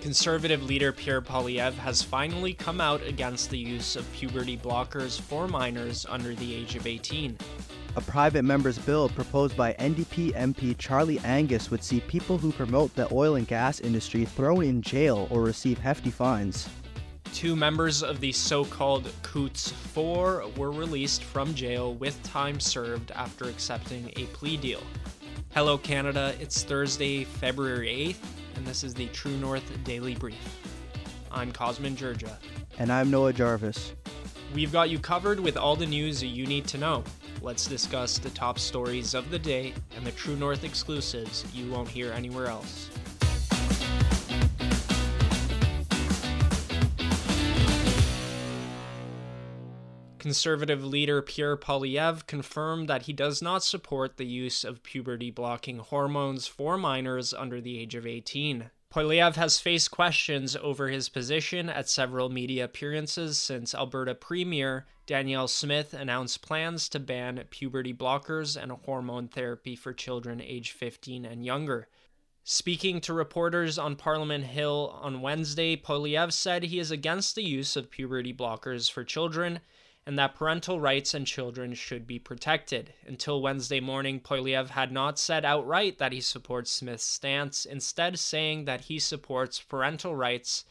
Conservative leader Pierre Poilievre has finally come out against the use of puberty blockers for minors under the age of 18. A private member's bill proposed by NDP MP Charlie Angus would see people who promote the oil and gas industry thrown in jail or receive hefty fines. Two members of the so called Coutts Four were released from jail with time served after accepting a plea deal. Hello, Canada. It's Thursday, February 8th, and this is the True North Daily Brief. I'm Cosmin Dzsurdzsa. And I'm Noah Jarvis. We've got you covered with all the news you need to know. Let's discuss the top stories of the day and the True North exclusives you won't hear anywhere else. Conservative leader Pierre Poilievre confirmed that he does not support the use of puberty blocking hormones for minors under the age of 18. Poilievre has faced questions over his position at several media appearances since Alberta Premier Danielle Smith announced plans to ban puberty blockers and hormone therapy for children age 15 and younger. Speaking to reporters on Parliament Hill on Wednesday, Poilievre said he is against the use of puberty blockers for children and that parental rights and children should be protected. Until Wednesday morning, Poilievre had not said outright that he supports Smith's stance, instead, saying that he supports parental rights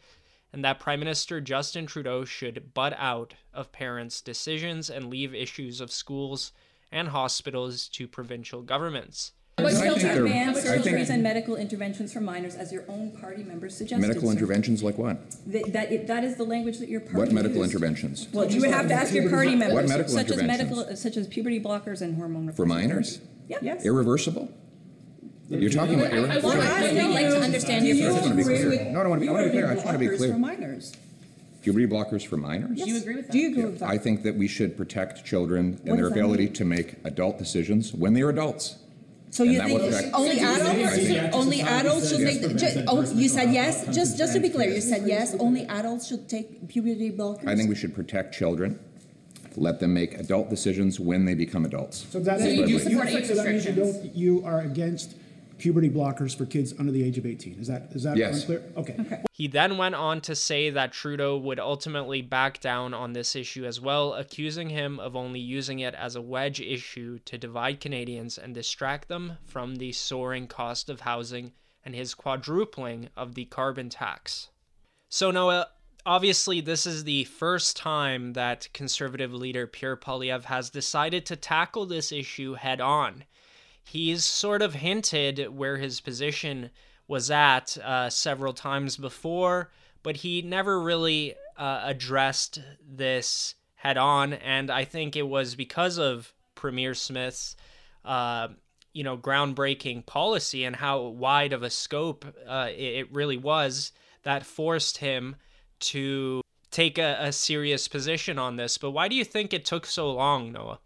and that Prime Minister Justin Trudeau should butt out of parents' decisions and leave issues of schools and hospitals to provincial governments. But still to ban surgeries and medical interventions for minors, as your own party members suggested. Medical sir. interventions like what? That, that, it- that is the language that your party What medical used. interventions? Well, you would have to ask your party members. What medical Such as interventions? medical, such as puberty blockers and hormone For replacement minors? therapy. Yeah. Yes. Irreversible? You're talking about I want to irreversible? ask I'd like to understand your I just want to be position. clear. No, I want to be, I want to be clear. I just want to be clear. For minors. Puberty blockers for minors? Do you agree with that? Do you agree with that? I think that we should protect children What and their does that ability mean? to make adult decisions when they are adults. So you think only adults, only adults should make, ju- oh, you said yes, just, just to be clear, you said yes, only adults should take puberty blockers? I think we should protect children, let them make adult decisions when they become adults. So that So means you do you, support age so that means you restrictions? don't, you are against puberty blockers for kids under the age of 18. Is that, is that Yes. unclear? Okay. He then went on to say that Trudeau would ultimately back down on this issue as well, accusing him of only using it as a wedge issue to divide Canadians and distract them from the soaring cost of housing and his quadrupling of the carbon tax. So, Noah, obviously, this is the first time that conservative leader Pierre Poilievre has decided to tackle this issue head on. He's sort of hinted where his position was at uh, several times before, but he never really uh, addressed this head on. And I think it was because of Premier Smith's, uh, you know, groundbreaking policy and how wide of a scope uh, it, it really was that forced him to take a, a serious position on this. But why do you think it took so long, Noah?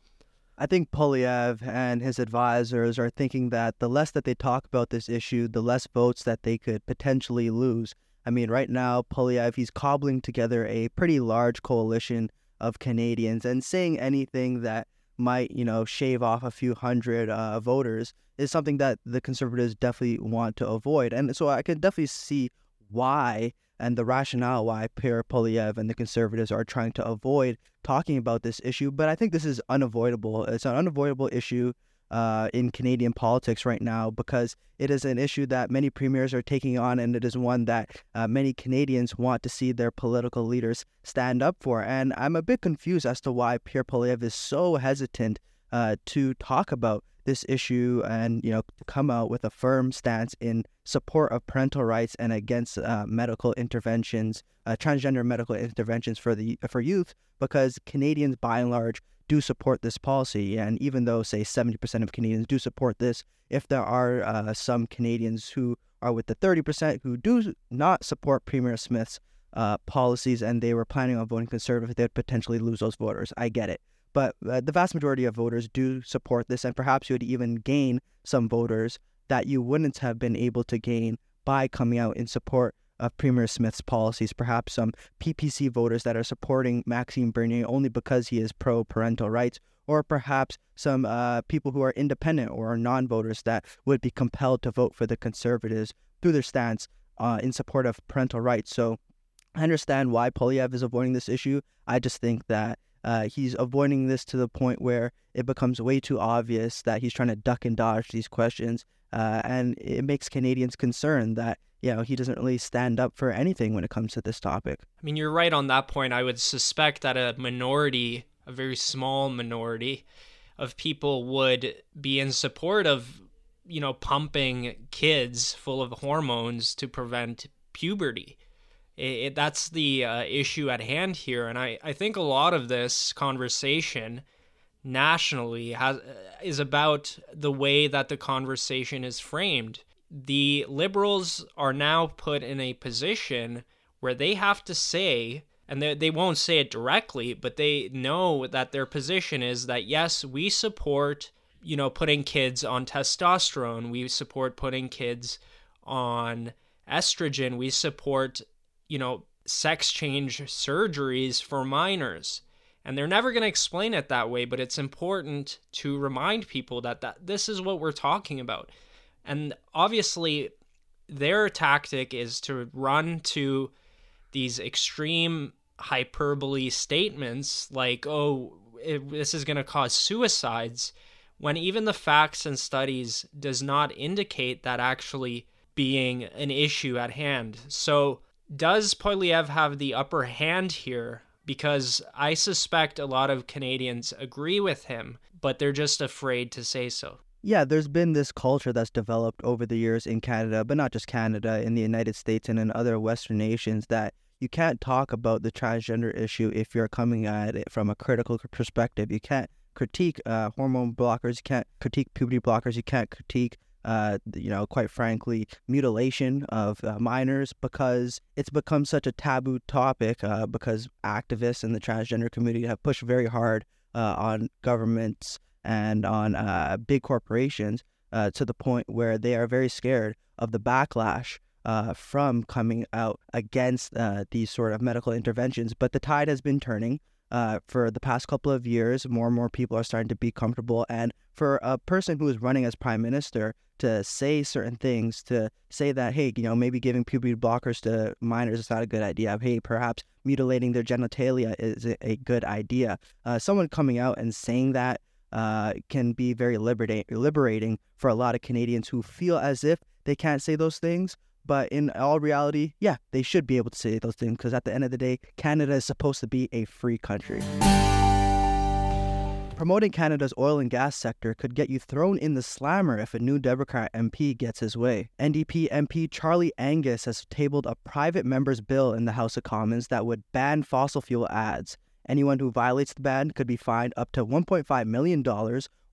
I think Poilievre and his advisors are thinking that the less that they talk about this issue, the less votes that they could potentially lose. I mean, right now, Poilievre, he's cobbling together a pretty large coalition of Canadians and saying anything that might, you know, shave off a few hundred uh, voters is something that the conservatives definitely want to avoid. And so I can definitely see why and the rationale why Pierre Poilievre and the conservatives are trying to avoid talking about this issue. But I think this is unavoidable. It's an unavoidable issue uh, in Canadian politics right now because it is an issue that many premiers are taking on, and it is one that uh, many Canadians want to see their political leaders stand up for. And I'm a bit confused as to why Pierre Poilievre is so hesitant uh, to talk about this issue and you know to come out with a firm stance in support of parental rights and against uh, medical interventions, uh, transgender medical interventions for the for youth, because Canadians by and large do support this policy. And even though say 70% of Canadians do support this, if there are uh, some Canadians who are with the 30% who do not support Premier Smith's uh, policies and they were planning on voting conservative, they'd potentially lose those voters. I get it. But uh, the vast majority of voters do support this, and perhaps you would even gain some voters that you wouldn't have been able to gain by coming out in support of Premier Smith's policies. Perhaps some PPC voters that are supporting Maxime Bernier only because he is pro parental rights, or perhaps some uh, people who are independent or non voters that would be compelled to vote for the conservatives through their stance uh, in support of parental rights. So I understand why Poilievre is avoiding this issue. I just think that uh, he's avoiding this to the point where it becomes way too obvious that he's trying to duck and dodge these questions. Uh, and it makes Canadians concerned that you know he doesn't really stand up for anything when it comes to this topic. I mean, you're right on that point. I would suspect that a minority, a very small minority, of people would be in support of you know pumping kids full of hormones to prevent puberty. It, it, that's the uh, issue at hand here, and I, I think a lot of this conversation nationally has is about the way that the conversation is framed. The liberals are now put in a position where they have to say and they, they won't say it directly but they know that their position is that yes we support you know putting kids on testosterone we support putting kids on estrogen we support you know sex change surgeries for minors and they're never going to explain it that way, but it's important to remind people that, that this is what we're talking about. And obviously, their tactic is to run to these extreme hyperbole statements like, oh, it, this is going to cause suicides, when even the facts and studies does not indicate that actually being an issue at hand. So, does Poilievre have the upper hand here because I suspect a lot of Canadians agree with him, but they're just afraid to say so. Yeah, there's been this culture that's developed over the years in Canada, but not just Canada, in the United States and in other Western nations that you can't talk about the transgender issue if you're coming at it from a critical perspective. You can't critique uh, hormone blockers, you can't critique puberty blockers, you can't critique uh, you know, quite frankly, mutilation of uh, minors because it's become such a taboo topic uh, because activists in the transgender community have pushed very hard uh, on governments and on uh, big corporations uh, to the point where they are very scared of the backlash from coming out against these sort of medical interventions. But the tide has been turning uh, for the past couple of years, more and more people are starting to be comfortable. And for a person who is running as prime minister to say certain things, to say that, hey, you know, maybe giving puberty blockers to minors is not a good idea. Hey, perhaps mutilating their genitalia is a good idea. Uh, someone coming out and saying that uh, can be very liberating, liberating for a lot of Canadians who feel as if they can't say those things, but in all reality, yeah, they should be able to say those things because at the end of the day, Canada is supposed to be a free country. Promoting Canada's oil and gas sector could get you thrown in the slammer if a new Democrat MP gets his way. NDP MP Charlie Angus has tabled a private member's bill in the House of Commons that would ban fossil fuel ads. Anyone who violates the ban could be fined up to $1.5 million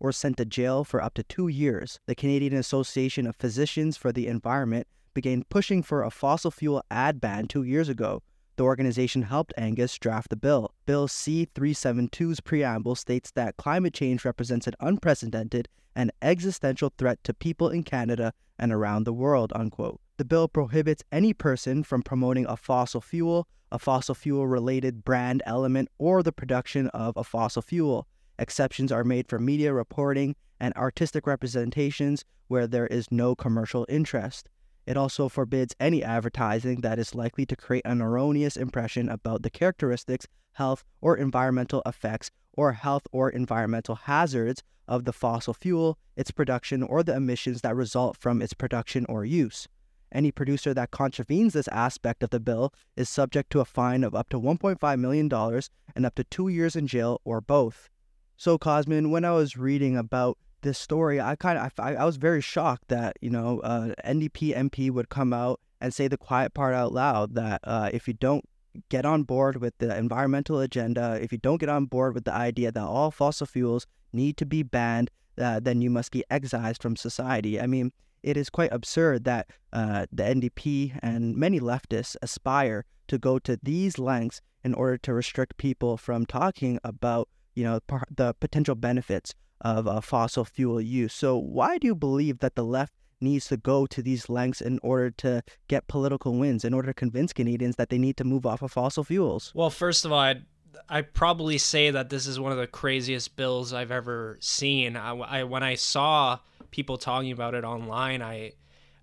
or sent to jail for up to two years. The Canadian Association of Physicians for the Environment began pushing for a fossil fuel ad ban two years ago. The organization helped Angus draft the bill. Bill C 372's preamble states that climate change represents an unprecedented and existential threat to people in Canada and around the world. Unquote. The bill prohibits any person from promoting a fossil fuel, a fossil fuel related brand element, or the production of a fossil fuel. Exceptions are made for media reporting and artistic representations where there is no commercial interest. It also forbids any advertising that is likely to create an erroneous impression about the characteristics, health, or environmental effects or health or environmental hazards of the fossil fuel, its production, or the emissions that result from its production or use. Any producer that contravenes this aspect of the bill is subject to a fine of up to $1.5 million and up to two years in jail or both. So, Cosmin, when I was reading about this story, I kind of I, I was very shocked that you know uh, NDP MP would come out and say the quiet part out loud that uh, if you don't get on board with the environmental agenda, if you don't get on board with the idea that all fossil fuels need to be banned, uh, then you must be excised from society. I mean, it is quite absurd that uh, the NDP and many leftists aspire to go to these lengths in order to restrict people from talking about you know the potential benefits of uh, fossil fuel use. So, why do you believe that the left needs to go to these lengths in order to get political wins, in order to convince Canadians that they need to move off of fossil fuels? Well, first of all, I'd I probably say that this is one of the craziest bills I've ever seen. I, I, when I saw people talking about it online, I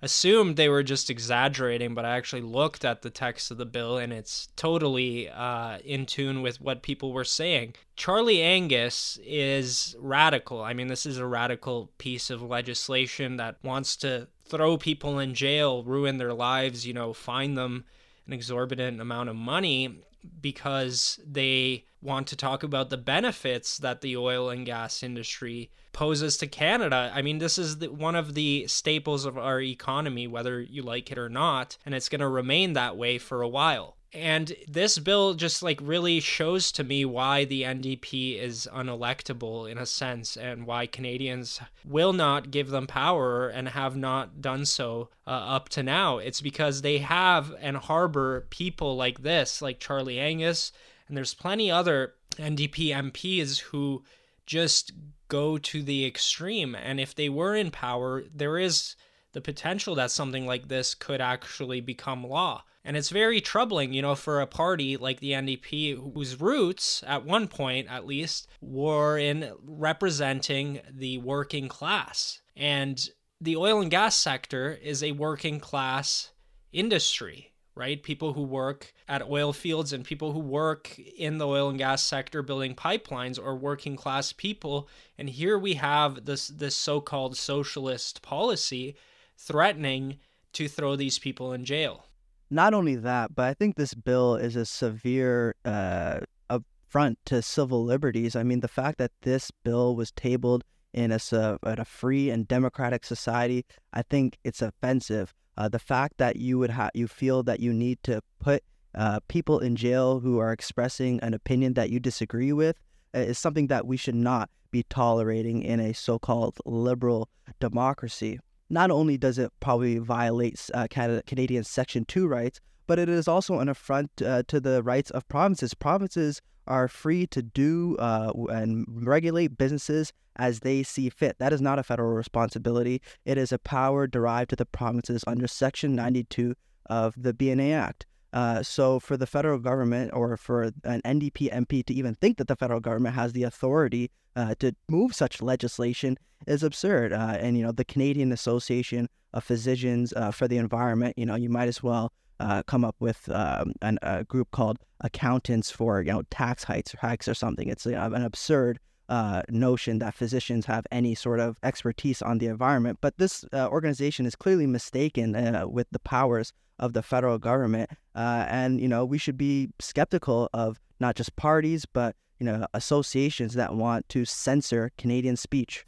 assumed they were just exaggerating, but I actually looked at the text of the bill and it's totally uh, in tune with what people were saying. Charlie Angus is radical. I mean, this is a radical piece of legislation that wants to throw people in jail, ruin their lives, you know, fine them an exorbitant amount of money because they want to talk about the benefits that the oil and gas industry poses to Canada. I mean, this is the, one of the staples of our economy, whether you like it or not, and it's going to remain that way for a while. And this bill just like really shows to me why the NDP is unelectable in a sense and why Canadians will not give them power and have not done so uh, up to now. It's because they have and harbor people like this, like Charlie Angus, and there's plenty other NDP MPs who just go to the extreme. And if they were in power, there is the potential that something like this could actually become law. And it's very troubling, you know, for a party like the NDP, whose roots, at one point at least, were in representing the working class. And the oil and gas sector is a working class industry, right? People who work at oil fields and people who work in the oil and gas sector building pipelines are working class people. And here we have this this so-called socialist policy threatening to throw these people in jail not only that, but I think this bill is a severe uh, affront to civil liberties. I mean, the fact that this bill was tabled in a, in a free and democratic society, I think it's offensive. Uh, the fact that you would have you feel that you need to put uh, people in jail who are expressing an opinion that you disagree with uh, is something that we should not be tolerating in a so-called liberal democracy not only does it probably violate uh, Canada, Canadian Section 2 rights, but it is also an affront uh, to the rights of provinces. Provinces are free to do uh, and regulate businesses as they see fit. That is not a federal responsibility. It is a power derived to the provinces under Section 92 of the BNA Act. Uh, so for the federal government or for an NDP MP to even think that the federal government has the authority uh, to move such legislation is absurd. Uh, and you know the Canadian Association of Physicians uh, for the Environment, you know, you might as well uh, come up with um, an, a group called Accountants for you know tax hikes or hikes or something. It's an absurd uh, notion that physicians have any sort of expertise on the environment. But this organization is clearly mistaken with the powers of the federal government. Uh, and, you know, we should be skeptical of not just parties, but, you know, associations that want to censor Canadian speech.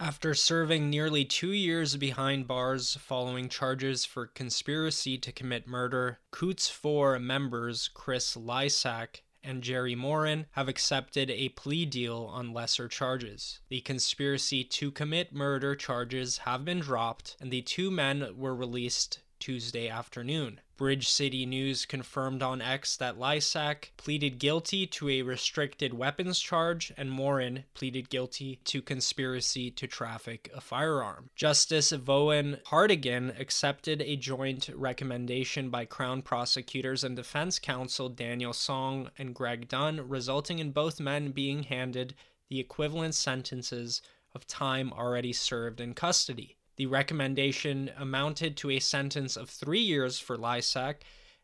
After serving nearly two years behind bars following charges for conspiracy to commit murder, Coutts 4 members Chris Lysak and Jerry Morin have accepted a plea deal on lesser charges. The conspiracy to commit murder charges have been dropped, and the two men were released Tuesday afternoon. Bridge City News confirmed on X that Lysak pleaded guilty to a restricted weapons charge and Morin pleaded guilty to conspiracy to traffic a firearm. Justice Vaughan Hartigan accepted a joint recommendation by Crown prosecutors and defense counsel Daniel Song and Greg Dunn, resulting in both men being handed the equivalent sentences of time already served in custody. The recommendation amounted to a sentence of three years for Lysak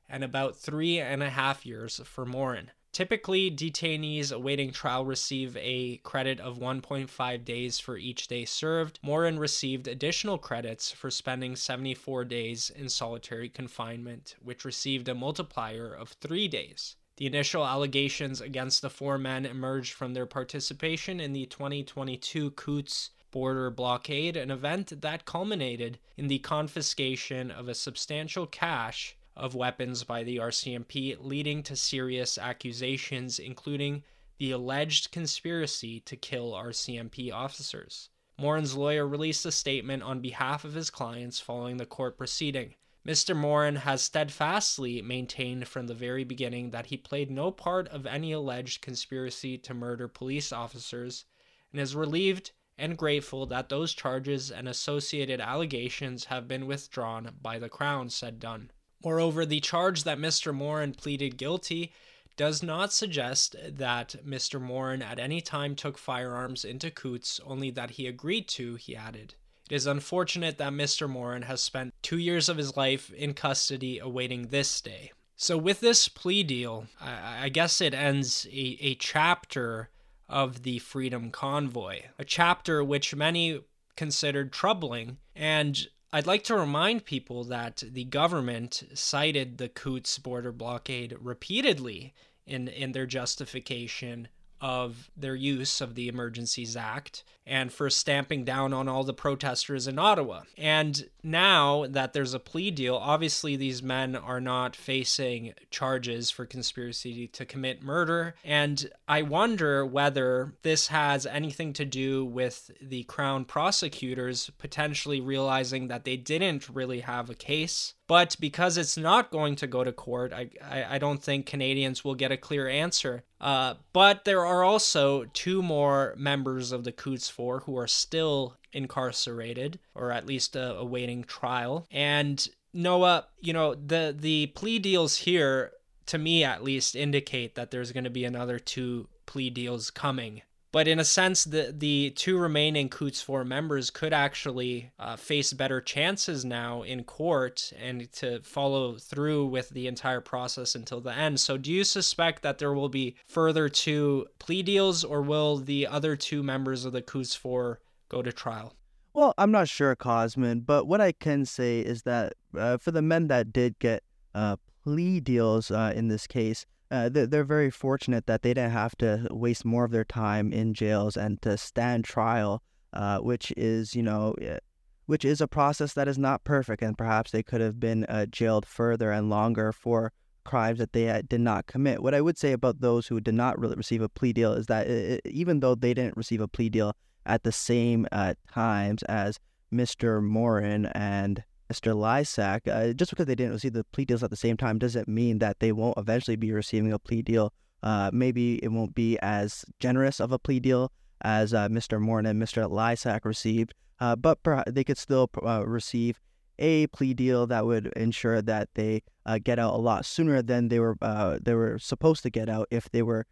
and about three and a half years for Morin. Typically, detainees awaiting trial receive a credit of 1.5 days for each day served. Morin received additional credits for spending 74 days in solitary confinement, which received a multiplier of three days. The initial allegations against the four men emerged from their participation in the 2022 Coutts border blockade, an event that culminated in the confiscation of a substantial cache of weapons by the RCMP, leading to serious accusations, including the alleged conspiracy to kill RCMP officers. Morin's lawyer released a statement on behalf of his clients following the court proceeding. Mr. Morin has steadfastly maintained from the very beginning that he played no part of any alleged conspiracy to murder police officers and is relieved and grateful that those charges and associated allegations have been withdrawn by the Crown, said Dunn. Moreover, the charge that Mr. Morin pleaded guilty does not suggest that Mr. Morin at any time took firearms into Coutts, only that he agreed to, he added. It is unfortunate that Mr. Morin has spent two years of his life in custody awaiting this day. So, with this plea deal, I, I guess it ends a, a chapter of the Freedom Convoy, a chapter which many considered troubling. And I'd like to remind people that the government cited the Coutts border blockade repeatedly in in their justification of their use of the Emergencies Act and for stamping down on all the protesters in Ottawa. And now that there's a plea deal, obviously these men are not facing charges for conspiracy to commit murder. And I wonder whether this has anything to do with the Crown prosecutors potentially realizing that they didn't really have a case. But because it's not going to go to court, I, I, I don't think Canadians will get a clear answer. Uh, but there are also two more members of the Coutts Four who are still incarcerated or at least uh, awaiting trial. And Noah, you know, the the plea deals here to me at least indicate that there's going to be another two plea deals coming. But in a sense, the the two remaining Coutts Four members could actually uh, face better chances now in court and to follow through with the entire process until the end. So, do you suspect that there will be further two plea deals, or will the other two members of the Coutts Four go to trial? Well, I'm not sure, Cosmin, but what I can say is that uh, for the men that did get uh, plea deals uh, in this case, uh, they're very fortunate that they didn't have to waste more of their time in jails and to stand trial, uh, which is, you know, eh, which is a process that is not perfect, and perhaps they could have been uh, jailed further and longer for crimes that they did not commit. What I would say about those who did not really receive a plea deal is that it, even though they didn't receive a plea deal at the same uh, times as Mr. Morin and Mr. Lysak, uh, just because they didn't receive the plea deals at the same time doesn't mean that they won't eventually be receiving a plea deal. Uh, maybe it won't be as generous of a plea deal as uh, Mr. Morin and Mr. Lysak received, uh, but they could still uh, receive a plea deal that would ensure that they uh, get out a lot sooner than they were they were supposed to get out if they were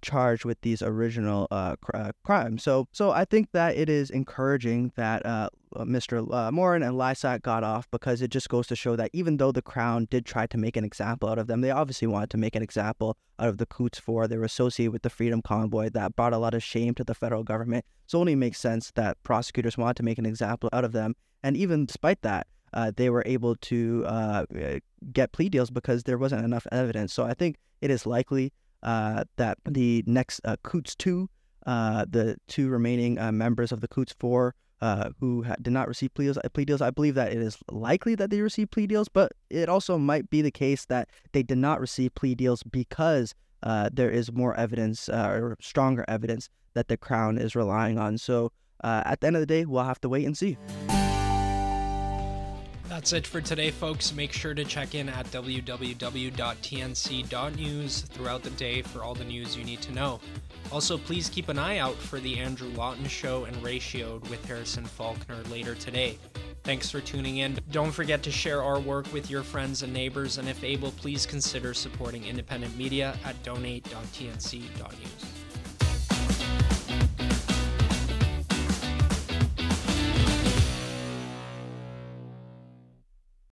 charged with these original cr- crimes. So, so I think that it is encouraging that Mr. Uh, Morin and Lysak got off because it just goes to show that even though the Crown did try to make an example out of them, they obviously wanted to make an example out of the Coutts Four. They were associated with the Freedom Convoy that brought a lot of shame to the federal government. So, it only makes sense that prosecutors wanted to make an example out of them. And even despite that, uh, they were able to uh, get plea deals because there wasn't enough evidence. So I think it is likely uh, that the next uh, Coutts 2, uh, the two remaining uh, members of the Coutts 4 uh, who ha- did not receive plea deals, uh, plea deals, I believe that it is likely that they received plea deals, but it also might be the case that they did not receive plea deals because uh, there is more evidence uh, or stronger evidence that the Crown is relying on. So at the end of the day, we'll have to wait and see. That's it for today, folks. Make sure to check in at www.tnc.news throughout the day for all the news you need to know. Also, please keep an eye out for the Andrew Lawton Show and Ratioed with Harrison Faulkner later today. Thanks for tuning in. Don't forget to share our work with your friends and neighbors, and if able, please consider supporting independent media at donate.tnc.news.